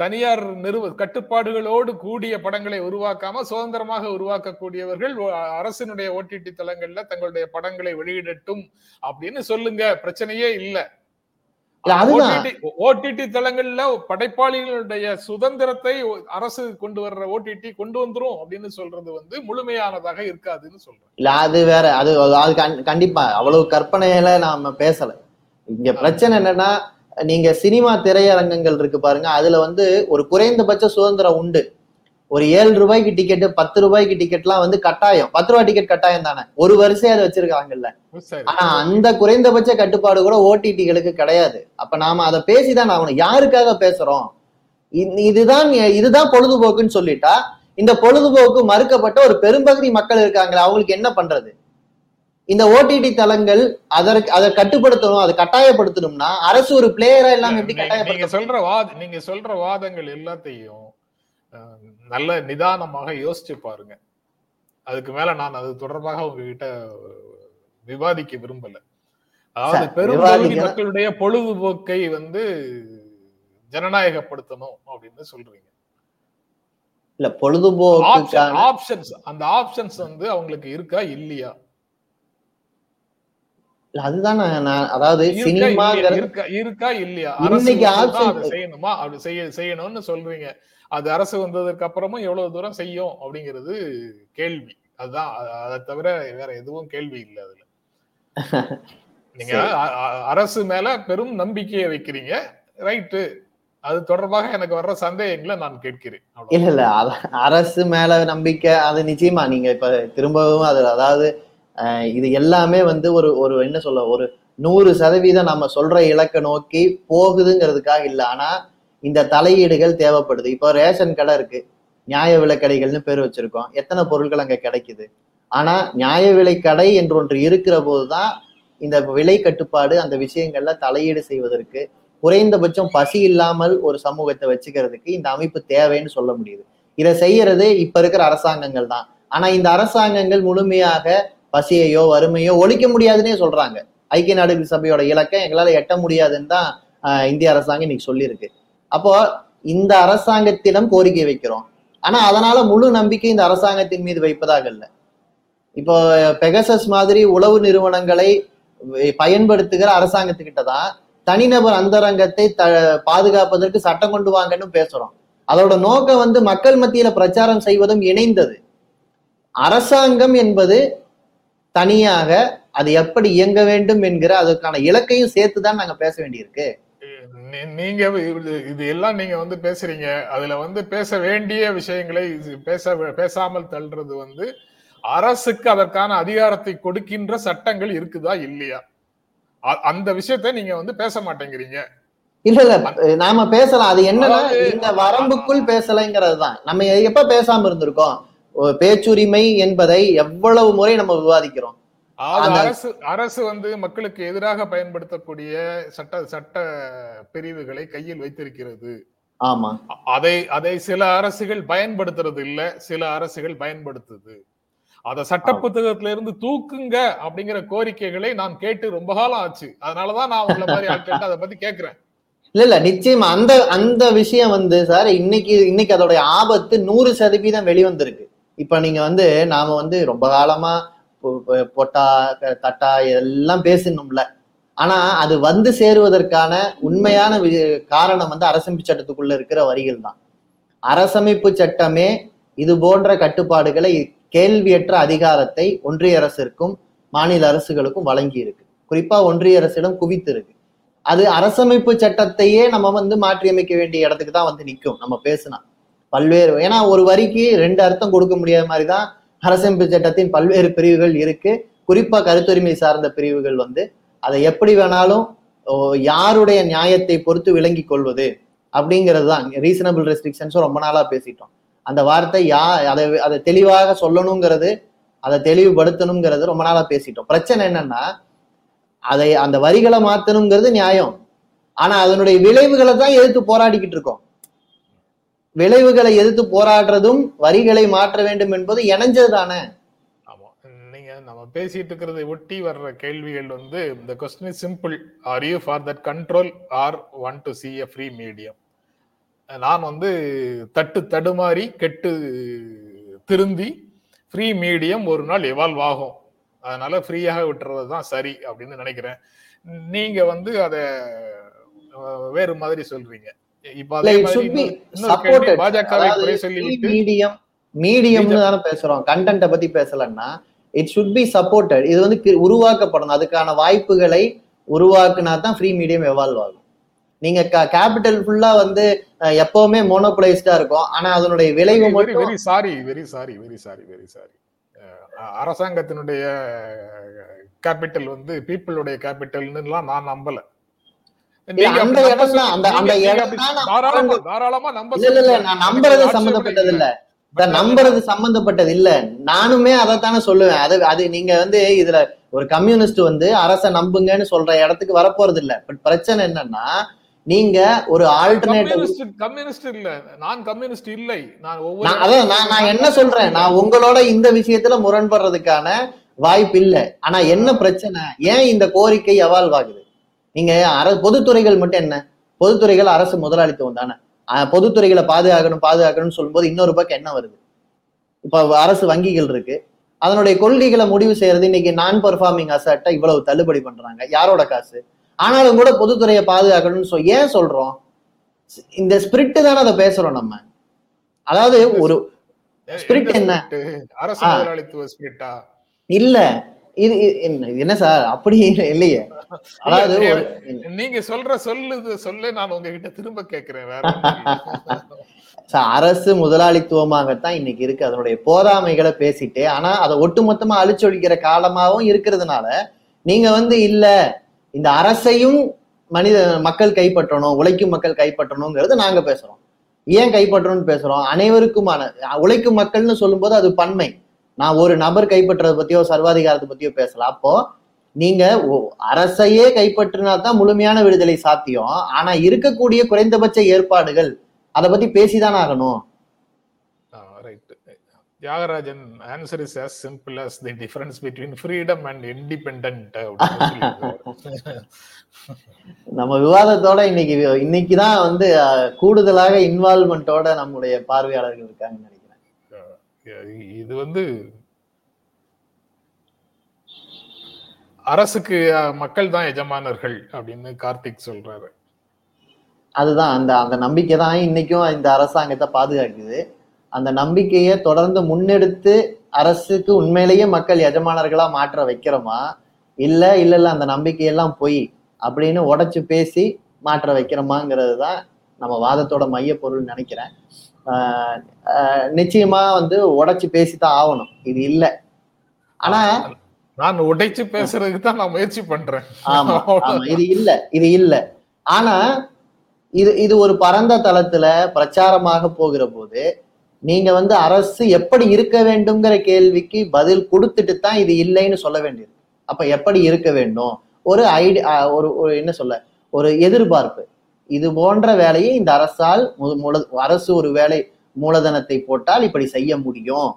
தனியார் நிறுவ கட்டுப்பாடுகளோடு கூடிய படங்களை உருவாக்காம சுதந்திரமாக உருவாக்கக்கூடியவர்கள் அரசினுடைய ஓடிடி தளங்கள்ல தங்களுடைய படங்களை வெளியிடட்டும் அப்படின்னு சொல்லுங்க. பிரச்சனையே இல்லை. ஓடிடி தளங்கள்ல படைப்பாளிகளுடைய சுதந்திரத்தை அரசு கொண்டு வர்ற ஓடிடி கொண்டு வந்துரும் அப்படின்னு சொல்றது வந்து முழுமையானதாக இருக்காதுன்னு சொல்றேன். இல்ல அது வேற அது அது கண்- கண்டிப்பா அவ்வளவு கற்பனையில நாம பேசல. இங்க பிரச்சனை என்னன்னா நீங்க சினிமா திரையரங்கங்கள் இருக்கு பாருங்க அதுல வந்து ஒரு குறைந்தபட்ச சுதந்திரம் உண்டு. ஒரு ஏழு ரூபாய்க்கு டிக்கெட் பத்து ரூபாய்க்கு டிக்கெட்லாம் வந்து கட்டாயம். பத்து ரூபாய் டிக்கெட் கட்டாயம் தானே? ஒரு வரிசையா அதை வச்சிருக்காங்கல்ல சரி. ஆனா அந்த குறைந்தபட்ச கட்டுப்பாடு கூட ஓடிடிகளுக்கு கிடையாது. அப்ப நாம அதை பேசிதான் ஆகணும். யாருக்காக பேசுறோம்? இதுதான் இதுதான் பொழுதுபோக்குன்னு சொல்லிட்டா இந்த பொழுதுபோக்கு மறுக்கப்பட்ட ஒரு பெரும்பகுதி மக்கள் இருக்காங்களே அவங்களுக்கு என்ன பண்றது? இந்த ஓடிடி தளங்கள் அதற்கு அதை கட்டுப்படுத்தணும் அதை கட்டாயப்படுத்தணும்னா அரசு ஒரு பிளேயரா இல்லாம எப்படி கட்டாயப்படுத்த சொல்ற வாத நீங்க சொல்ற வாதங்கள் எல்லாத்தையும் நல்ல நிதானமாக யோசிச்சு பாருங்க. அதுக்கு மேல நான் அது தொடர்பாக உங்ககிட்ட விவாதிக்க விரும்பல. அதாவது பெரும்பகுதி விவாதிக்க- மக்களுடைய பொழுதுபோக்கை வந்து ஜனநாயகப்படுத்தணும் அப்படின்னு சொல்றீங்க. இல்ல பொழுதுபோக்குக்கான ஆப்ஷன்ஸ் அந்த ஆப்ஷன்ஸ் வந்து அவங்களுக்கு இருக்கா இல்லையா? இல்ல, அதுதான் நான் அதாவது? சினிமாங்கிறது இருக்கா இல்லையா? இன்னைக்கு செய்யணுமா? அப்படி செய்ய செய்யணும்னு சொல்றீங்க. அது அரசு வந்ததுக்கு அப்புறமும் எவ்வளவு தூரம் செய்யும் அப்படிங்கிறது கேள்வி. அதுதான். அதை தவிர வேற எதுவும் கேள்வி இல்லை அதுல. நீங்க அரசு மேல பெரும் நம்பிக்கையை வைக்கிறீங்க. ரைட்டு. அது தொடர்பாக எனக்கு வர்ற சந்தேகங்களை நான் கேட்கிறேன். இல்ல இல்ல. அரசு மேல நம்பிக்கை அது நிச்சயமா. நீங்க இப்ப திரும்பவும் அது அதாவது இது எல்லாமே வந்து ஒரு ஒரு என்ன சொல்ல ஒரு நூறு சதவீதம் நம்ம சொல்ற இலக்கை நோக்கி போகுதுங்கிறதுக்காக இல்லை. ஆனா இந்த தலையீடுகள் தேவைப்படுது. இப்போ ரேஷன் கடை இருக்கு. நியாய விலைக்கடைகள்னு பேர் வச்சிருக்கோம். எத்தனை பொருட்கள் அங்க கிடைக்குது? ஆனா நியாய விலைக்கடை என்று ஒன்று இருக்கிற போதுதான் இந்த விலை கட்டுப்பாடு அந்த விஷயங்கள்ல தலையீடு செய்வதற்கு குறைந்தபட்சம் பசி இல்லாமல் ஒரு சமூகத்தை வச்சுக்கிறதுக்கு இந்த அமைப்பு தேவைன்னு சொல்ல முடியுது. இதை செய்யறது இப்ப இருக்கிற அரசாங்கங்கள் தான். ஆனா இந்த அரசாங்கங்கள் முழுமையாக பசியையோ வறுமையோ ஒழிக்க முடியாதுன்னே சொல்றாங்க. ஐக்கிய நாடுகள் சபையோட இலக்கை எங்களால எட்ட முடியாதுன்னு தான் ஆஹ், இந்திய அரசாங்கம் இன்னைக்கு சொல்லியிருக்கு. அப்போ இந்த அரசாங்கத்திடம் கோரிக்கை வைக்கிறோம். ஆனா அதனால முழு நம்பிக்கை இந்த அரசாங்கத்தின் மீது வைப்பதாக இல்லை. இப்போ பெகசஸ் மாதிரி உளவு நிறுவனங்களை பயன்படுத்துகிற அரசாங்கத்துக்கிட்ட தான் தனிநபர் அந்தரங்கத்தை த பாதுகாப்பதற்கு சட்டம் கொண்டு வாங்கன்னு பேசுறோம். அதோட நோக்கம் வந்து மக்கள் மத்தியில பிரச்சாரம் செய்வதும் இணைந்தது. அரசாங்கம் என்பது தனியாக அது எப்படி இயங்க வேண்டும் என்கிற அதற்கான இலக்கையும் சேர்த்து தான் நாங்க பேச வேண்டியிருக்கு. நீங்க இது- எல்லாம் நீங்க வந்து பேசுறீங்க. அதுல வந்து பேச வேண்டிய விஷயங்களை பேச பேசாமல் தள்ளுறது வந்து அரசுக்கு அதற்கான அதிகாரத்தை கொடுக்கின்ற சட்டங்கள் இருக்குதா இல்லையா? அந்த விஷயத்தை நீங்க வந்து பேச மாட்டேங்கிறீங்க. இல்ல இல்ல. நாம பேசலாம். அது என்னன்னா இந்த வரம்புக்குள் பேசலைங்கிறது தான் நம்ம எப்ப பேசாம இருந்திருக்கோம்? பேச்சுரிமை என்பதை எவ்வளவு முறை நம்ம விவாதிக்கிறோம்? அரசு அரசு வந்து மக்களுக்கு எதிராக பயன்படுத்தக்கூடிய சட்ட சட்ட பிரிவுகளை கையில் வைத்திருக்கிறது. ஆமா. அதை அதை சில அரசுகள் பயன்படுத்துறது இல்ல சில அரசுகள் பயன்படுத்துது. அத சட்ட. புத்தகத்துல இருந்து தூக்குங்க அப்படிங்கிற கோரிக்கைகளை நான் கேட்டு ரொம்ப காலம் ஆச்சு. அதனாலதான் நான் உங்களை மாதிரி ஆட்கள்ட்ட அதை பத்தி கேக்குறேன். இல்ல இல்ல நிச்சயமா அந்த அந்த விஷயம் வந்து சார் இன்னைக்கு இன்னைக்கு அதோடைய ஆபத்து நூறு சதவீதம் வெளிவந்திருக்கு. இப்போ நீங்கள் வந்து நாம் வந்து ரொம்ப காலமாக பொட்டா தட்டா எல்லாம் பேசணும்ல ஆனா அது வந்து சேருவதற்கான உண்மையான வி- காரணம் வந்து அரசமைப்பு சட்டத்துக்குள்ள இருக்கிற வரிகள் தான். அரசமைப்பு சட்டமே இது போன்ற கட்டுப்பாடுகளை கேள்வியற்ற அதிகாரத்தை ஒன்றிய அரசிற்கும் மாநில அரசுகளுக்கும் வழங்கி இருக்கு. குறிப்பா ஒன்றிய அரசிடம் குவித்திருக்கு அது அரசமைப்பு சட்டத்தையே நம்ம வந்து மாற்றியமைக்க வேண்டிய இடத்துக்கு தான் வந்து நிற்கும் நம்ம பேசினா. பல்வேறு ஏன்னா ஒரு வரிக்கு ரெண்டு அர்த்தம் கொடுக்க முடியாத மாதிரி தான் அரசமைப்பு சட்டத்தின் பல்வேறு பிரிவுகள் இருக்கு. குறிப்பா கருத்துரிமை சார்ந்த பிரிவுகள் வந்து அதை எப்படி வேணாலும் ஓ, யாருடைய நியாயத்தை பொறுத்து விளங்கி கொள்வது அப்படிங்கிறது தான். ரீசனபிள் ரெஸ்ட்ரிக்ஷன்ஸும் ரொம்ப நாளா பேசிட்டோம். அந்த வார்த்தை யா அதை அதை தெளிவாக சொல்லணுங்கிறது அதை தெளிவுபடுத்தணுங்கிறது ரொம்ப நாளா பேசிட்டோம். பிரச்சனை என்னன்னா அதை அந்த வரிகளை மாத்தணுங்கிறது நியாயம். ஆனா அதனுடைய விளைவுகளை தான் எதிர்த்து போராடிக்கிட்டு இருக்கோம். விளைவுகளை எதிர்த்து போராடுறதும் வரிகளை மாற்ற வேண்டும் என்பது இணைஞ்சது தானே? நம்ம பேசிட்டு இருக்கிறதை ஒட்டி வர்ற கேள்விகள் வந்து இந்த question is simple are you for that control or one to see a free medium நான் வந்து தட்டு தடுமாறி கெட்டு திருந்தி ஃப்ரீ மீடியம் ஒரு நாள் எவால்வ் ஆகும். அதனால ஃப்ரீயாக விட்டுறது தான் சரி அப்படின்னு நினைக்கிறேன். நீங்க வந்து அதை வேறு மாதிரி சொல்றீங்க. மீடியம் மீடியம்னு தானே பேசுறோம். கண்டென்ட்டை பத்தி பேசலன்னா இட் சுட் பி சப்போர்ட்டட் இது வந்து உருவாக்கப்படணும். அதுக்கான வாய்ப்புகளை உருவாக்குனா தான் ஃப்ரீ மீடியம் எவால்வ் ஆகும். நீங்க கேபிட்டல் ஃபுல்லா வந்து எப்பவுமே மோனோபலைஸ்டா இருக்கும். ஆனா அதனுடைய விளைவு மட்டும் very sorry very sorry very sorry very sorry அரசாங்கத்தினுடைய கேபிட்டல் வந்து பீப்புளுடைய கேபிட்டல்னுலாம் நான் நம்பல. நம்புறது சம்பந்தப்பட்டது இல்ல நம்புறது சம்பந்தப்பட்டது இல்ல. நானுமே அதைத்தானே சொல்லுவேன். அது அது நீங்க வந்து இதுல ஒரு கம்யூனிஸ்ட் வந்து அரசை நம்புங்கன்னு சொல்ற இடத்துக்கு வரப்போறது இல்ல பட் பிரச்சனை என்னன்னா நீங்க ஒரு ஆல்டர்னேட்டிவ் கம்யூனிஸ்ட் இல்ல. நான் கம்யூனிஸ்ட் இல்லை. நான் அதான் நான் நான் என்ன சொல்றேன்? நான் உங்களோட இந்த விஷயத்துல முரண்படுறதுக்கான வாய்ப்பு இல்ல. ஆனா என்ன பிரச்சனை? ஏன் இந்த கோரிக்கை எவால்வ் ஆகுது நீங்க அர பொதுத்துறைகள் மட்டும் என்ன? பொதுத்துறைகள் அரசு முதலாளித்துவம் தானே. பொதுத்துறைகளை பாதுகாக்கணும் பாதுகாக்கணும்னு சொல்லும்போது இன்னொரு பக்கம் என்ன வருது? இப்ப அரசு வங்கிகள் இருக்கு. அதனுடைய கொள்கைகளை முடிவு செய்யறது இன்னைக்கு நான் பெர்ஃபார்மிங் அசட்டை இவ்வளவு தள்ளுபடி பண்றாங்க. யாரோட காசு? ஆனாலும் கூட பொதுத்துறையை பாதுகாக்கணும்னு சொல் ஏன் சொல்றோம்? இந்த ஸ்பிரிட் தானே அதை பேசுறோம் நம்ம. அதாவது ஒரு spirit என்ன? இல்ல. இது என்ன- இது என்ன சார்? அப்படி இல்லையே. அதாவது நீங்க சொல்ற சொல்லு சொல்ல நான் உங்ககிட்ட திரும்ப கேக்குறேன் வேற *laughs* அரசு முதலாளித்துவமாகத்தான் இன்னைக்கு இருக்கு. அதனுடைய போதாமைகளை பேசிட்டு ஆனா அதை ஒட்டுமொத்தமா அழிச்சொழிக்கிற காலமாவும் இருக்கிறதுனால நீங்க வந்து இல்ல இந்த அரசையும் மனித மக்கள் கைப்பற்றணும் உழைக்கும் மக்கள் கைப்பற்றணுங்கிறது நாங்க பேசுறோம். ஏன் கைப்பற்றணும்னு பேசுறோம்? அனைவருக்குமான உழைக்கும் மக்கள்னு சொல்லும்போது அது பன்மை. நான் ஒரு நபர் கைப்பற்றதை பத்தியோ சர்வாதிகாரத்தை பத்தியோ பேசலாம் அப்போ நீங்க அரசையே கைப்பற்றினா தான் முழுமையான விடுதலை சாத்தியம். ஆனா இருக்கக்கூடிய குறைந்தபட்ச ஏற்பாடுகள் அதை பத்தி பேசிதான் ஆகணும். Thiagarajan answer is as simple as the difference between freedom and independent நம்ம விவாதத்தோட இன்னைக்கு இன்னைக்கு தான் வந்து கூடுதலாக இன்வால்மெண்டோட நம்முடைய பார்வையாளர்கள் இருக்காங்கன்னு நினைக்கிறேன். இது வந்து அரசுக்கு மக்கள் தான் எஜமானர்கள் அப்படின்னு கார்த்திக் சொல்றாரு. அதுதான் அந்த அந்த நம்பிக்கை தான் இன்னைக்கும் இந்த அரசாங்கத்தை பாதுகாக்குது. அந்த நம்பிக்கையை தொடர்ந்து முன்னெடுத்து அரசுக்கு உண்மையிலேயே மக்கள் எஜமானர்களா மாற்ற வைக்கிறோமா? இல்ல இல்ல இல்ல அந்த நம்பிக்கையெல்லாம் பொய் அப்படின்னு உடைச்சு பேசி மாற்ற வைக்கிறோமாங்கிறது தான் நம்ம வாதத்தோட மைய பொருள் நினைக்கிறேன் நிச்சயமா வந்து உடைச்சு பேசித்தான் ஆகணும். இது இல்ல. ஆனா நான் உடைச்சு பேசுறதுக்கு தான் நான் முயற்சி பண்றேன். *laughs* ஆமா இது இல்ல இது இல்ல. ஆனா இது இது ஒரு பரந்த தளத்துல பிரச்சாரமாக போகிற போது நீங்க வந்து அரசு எப்படி இருக்க வேண்டும்ங்கிற கேள்விக்கு பதில் கொடுத்துட்டு தான் இது இல்லைன்னு சொல்ல வேண்டியது அப்ப எப்படி இருக்க வேண்டும்? ஒரு ஐடி அஹ் ஒரு ஒரு என்ன சொல்ல ஒரு எதிர்பார்ப்பு. இது போன்ற வேலையை இந்த அரசால் அரசு ஒரு வேலை மூலதனத்தை போட்டால் இப்படி செய்ய முடியும்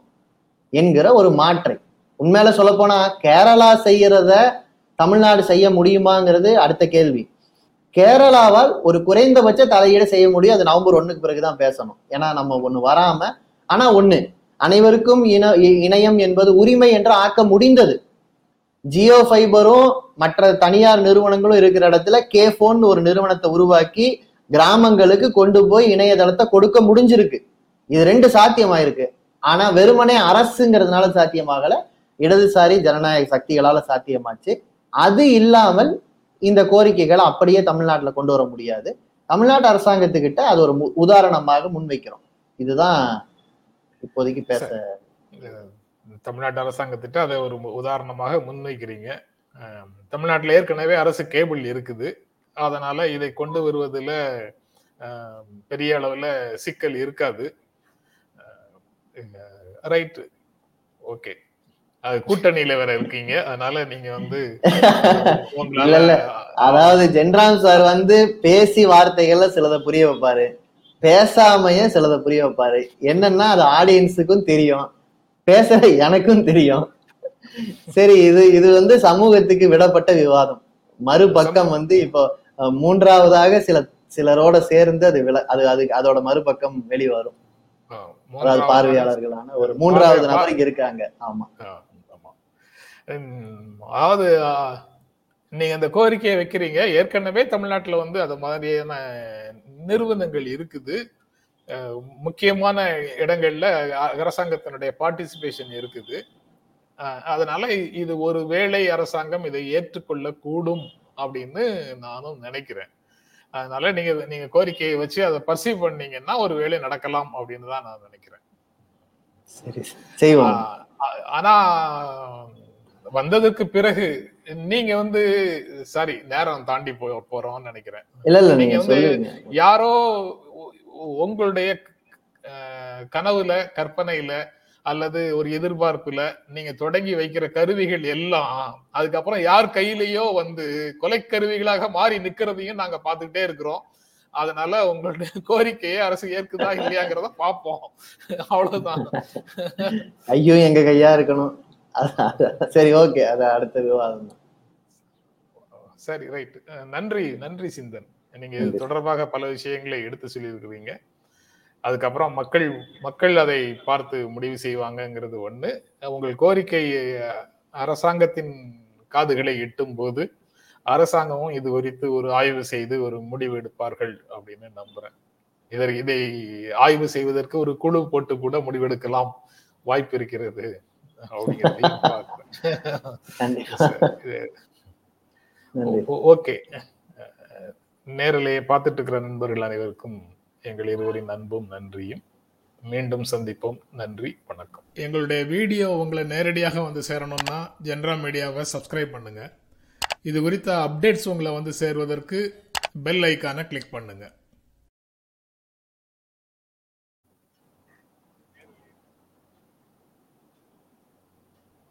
என்கிற ஒரு மாற்றை. உண்மையில சொல்ல போனா கேரளா செய்யறத தமிழ்நாடு செய்ய முடியுமாங்கிறது அடுத்த கேள்வி. கேரளாவால் ஒரு குறைந்தபட்ச தலையீடு செய்ய முடியும். அது நவம்பர் ஒண்ணுக்கு பிறகுதான் பேசணும். ஏன்னா நம்ம ஒண்ணு வராம ஆனா ஒண்ணு அனைவருக்கும் இன இ- இணையம் என்பது உரிமை என்று ஆக்க முடிந்தது. ஜியோ ஃபைபரும் மற்ற தனியார் நிறுவனங்களும் இருக்கிற இடத்துல கே போன் ஒரு நிறுவனத்தை உருவாக்கி கிராமங்களுக்கு கொண்டு போய் இணையதளத்தை கொடுக்க முடிஞ்சிருக்கு. இது ரெண்டு சாத்தியமாயிருக்கு. ஆனா வெறுமனே அரசுங்கிறதுனால சாத்தியமாகல. இடதுசாரி ஜனநாயக சக்திகளால் சாத்தியமாச்சு. அது இல்லாமல் இந்த கோரிக்கைகளை அப்படியே தமிழ்நாட்டில் கொண்டு வர முடியாது. தமிழ்நாட்டு அரசாங்கத்துக்கிட்ட அது ஒரு உதாரணமாக முன்வைக்கிறோம். இதுதான் இப்போதைக்கு பேச தமிழ்நாட்டு அரசாங்கத்திட்ட அதை ஒரு உதாரணமாக முன்வைக்கிறீங்க. தமிழ்நாட்டில் ஏற்கனவே அரசு கேபிள் இருக்குது. அதனால இதை கொண்டு வருவதுல பெரிய அளவில் சிக்கல் இருக்காது. ரைட்டு. ஓகே. அது கூட்டணியில வேற இருக்கீங்க. அதனால நீங்க வந்து *laughs* இல்ல, இல்ல. அதாவது ஜென்ராம் சார் வந்து பேசி வார்த்தைகள்ல சிலதை புரிய வைப்பாரு. பேசாமையே சிலதை புரிய வைப்பாரு. என்னன்னா அது ஆடியன்ஸுக்கும் தெரியும். பேசுற எனக்கும் தெரியும். சரி இது இது வந்து சமூகத்துக்கு விடப்பட்ட விவாதம். மறுபக்கம் வந்து இப்போ மூன்றாவதாக சில சிலரோட சேர்ந்து அது விள அது அது அதோட மறுபக்கம் வெளிவரும். அதாவது பார்வையாளர்களான ஒரு மூன்றாவது நபர் இருக்காங்க. ஆமா. அதாவது நீங்க அந்த கோரிக்கையை வைக்கிறீங்க. ஏற்கனவே தமிழ்நாட்டுல வந்து அது மாதிரியான நிறுவனங்கள் இருக்குது. முக்கியமான இடங்கள்ல அரசாங்கத்தினுடைய பார்ட்டிசிபேஷன் இருக்குது. அதனால இது ஒரு வேளை அரசாங்கம் இதை ஏற்றுக்கொள்ள கூடும் அப்படின்னு நானும் நினைக்கிறேன். அதனால நீங்க நீங்க கோரிக்கையை வச்சு அதை பர்சீவ் பண்ணீங்கன்னா ஒரு வேளை நடக்கலாம் அப்படின்னு தான் நான் நினைக்கிறேன். சரி செய்வோம். ஆனா வந்ததுக்கு பிறகு நீங்க வந்து சாரி நேரம் தாண்டி போ போறோம்னு நினைக்கிறேன். இல்ல இல்ல நீங்க வந்து யாரோ உங்களுடைய கனவுல கற்பனையில அல்லது ஒரு எதிர்பார்ப்புல நீங்க தொடங்கி வைக்கிற கருவிகள் எல்லாம் அதுக்கப்புறம் யார் கையிலயோ வந்து கொலை கருவிகளாக மாறி நிக்கிறதையும் நாங்க பார்த்துக்கிட்டே இருக்கிறோம். அதனால உங்களுடைய *laughs* கோரிக்கையை அரசு ஏற்குதா இல்லையாங்கிறத பார்ப்போம். அவ்வளவுதான். ஐயோ எங்க கையா இருக்கணும். சரி ஓகே அது அடுத்த விவாதம் தான். சரி ரைட். நன்றி நன்றி சிந்தன். நீங்க இது தொடர்பாக பல விஷயங்களை எடுத்து சொல்லியிருக்கிறீங்க. அதுக்கப்புறம் மக்கள் மக்கள் அதை பார்த்து முடிவு செய்வாங்கங்கிறது ஒண்ணு. உங்கள் கோரிக்கை அரசாங்கத்தின் காதுகளை எட்டும் போது அரசாங்கமும் இது குறித்து ஒரு ஆய்வு செய்து ஒரு முடிவு எடுப்பார்கள் அப்படின்னு நம்புறேன். இதற்கு இதை ஆய்வு செய்வதற்கு ஒரு குழு போட்டு கூட முடிவெடுக்கலாம் வாய்ப்பு இருக்கிறது. அப்படிங்கிறதையும் பார்க்கிறேன். ஓகே. நேரிலேயே பார்த்துட்டு இருக்கிற நண்பர்கள் அனைவருக்கும் எங்கள் இருவரின் அன்பும் நன்றியும். மீண்டும் சந்திப்போம். நன்றி வணக்கம். எங்களுடைய வீடியோ உங்களை நேரடியாக வந்து சேரணும்னா ஜென்ரா மீடியாவை சப்ஸ்கிரைப் பண்ணுங்க. இது குறித்த அப்டேட்ஸ் உங்களை வந்து சேர்வதற்கு பெல் ஐக்கானை கிளிக் பண்ணுங்க.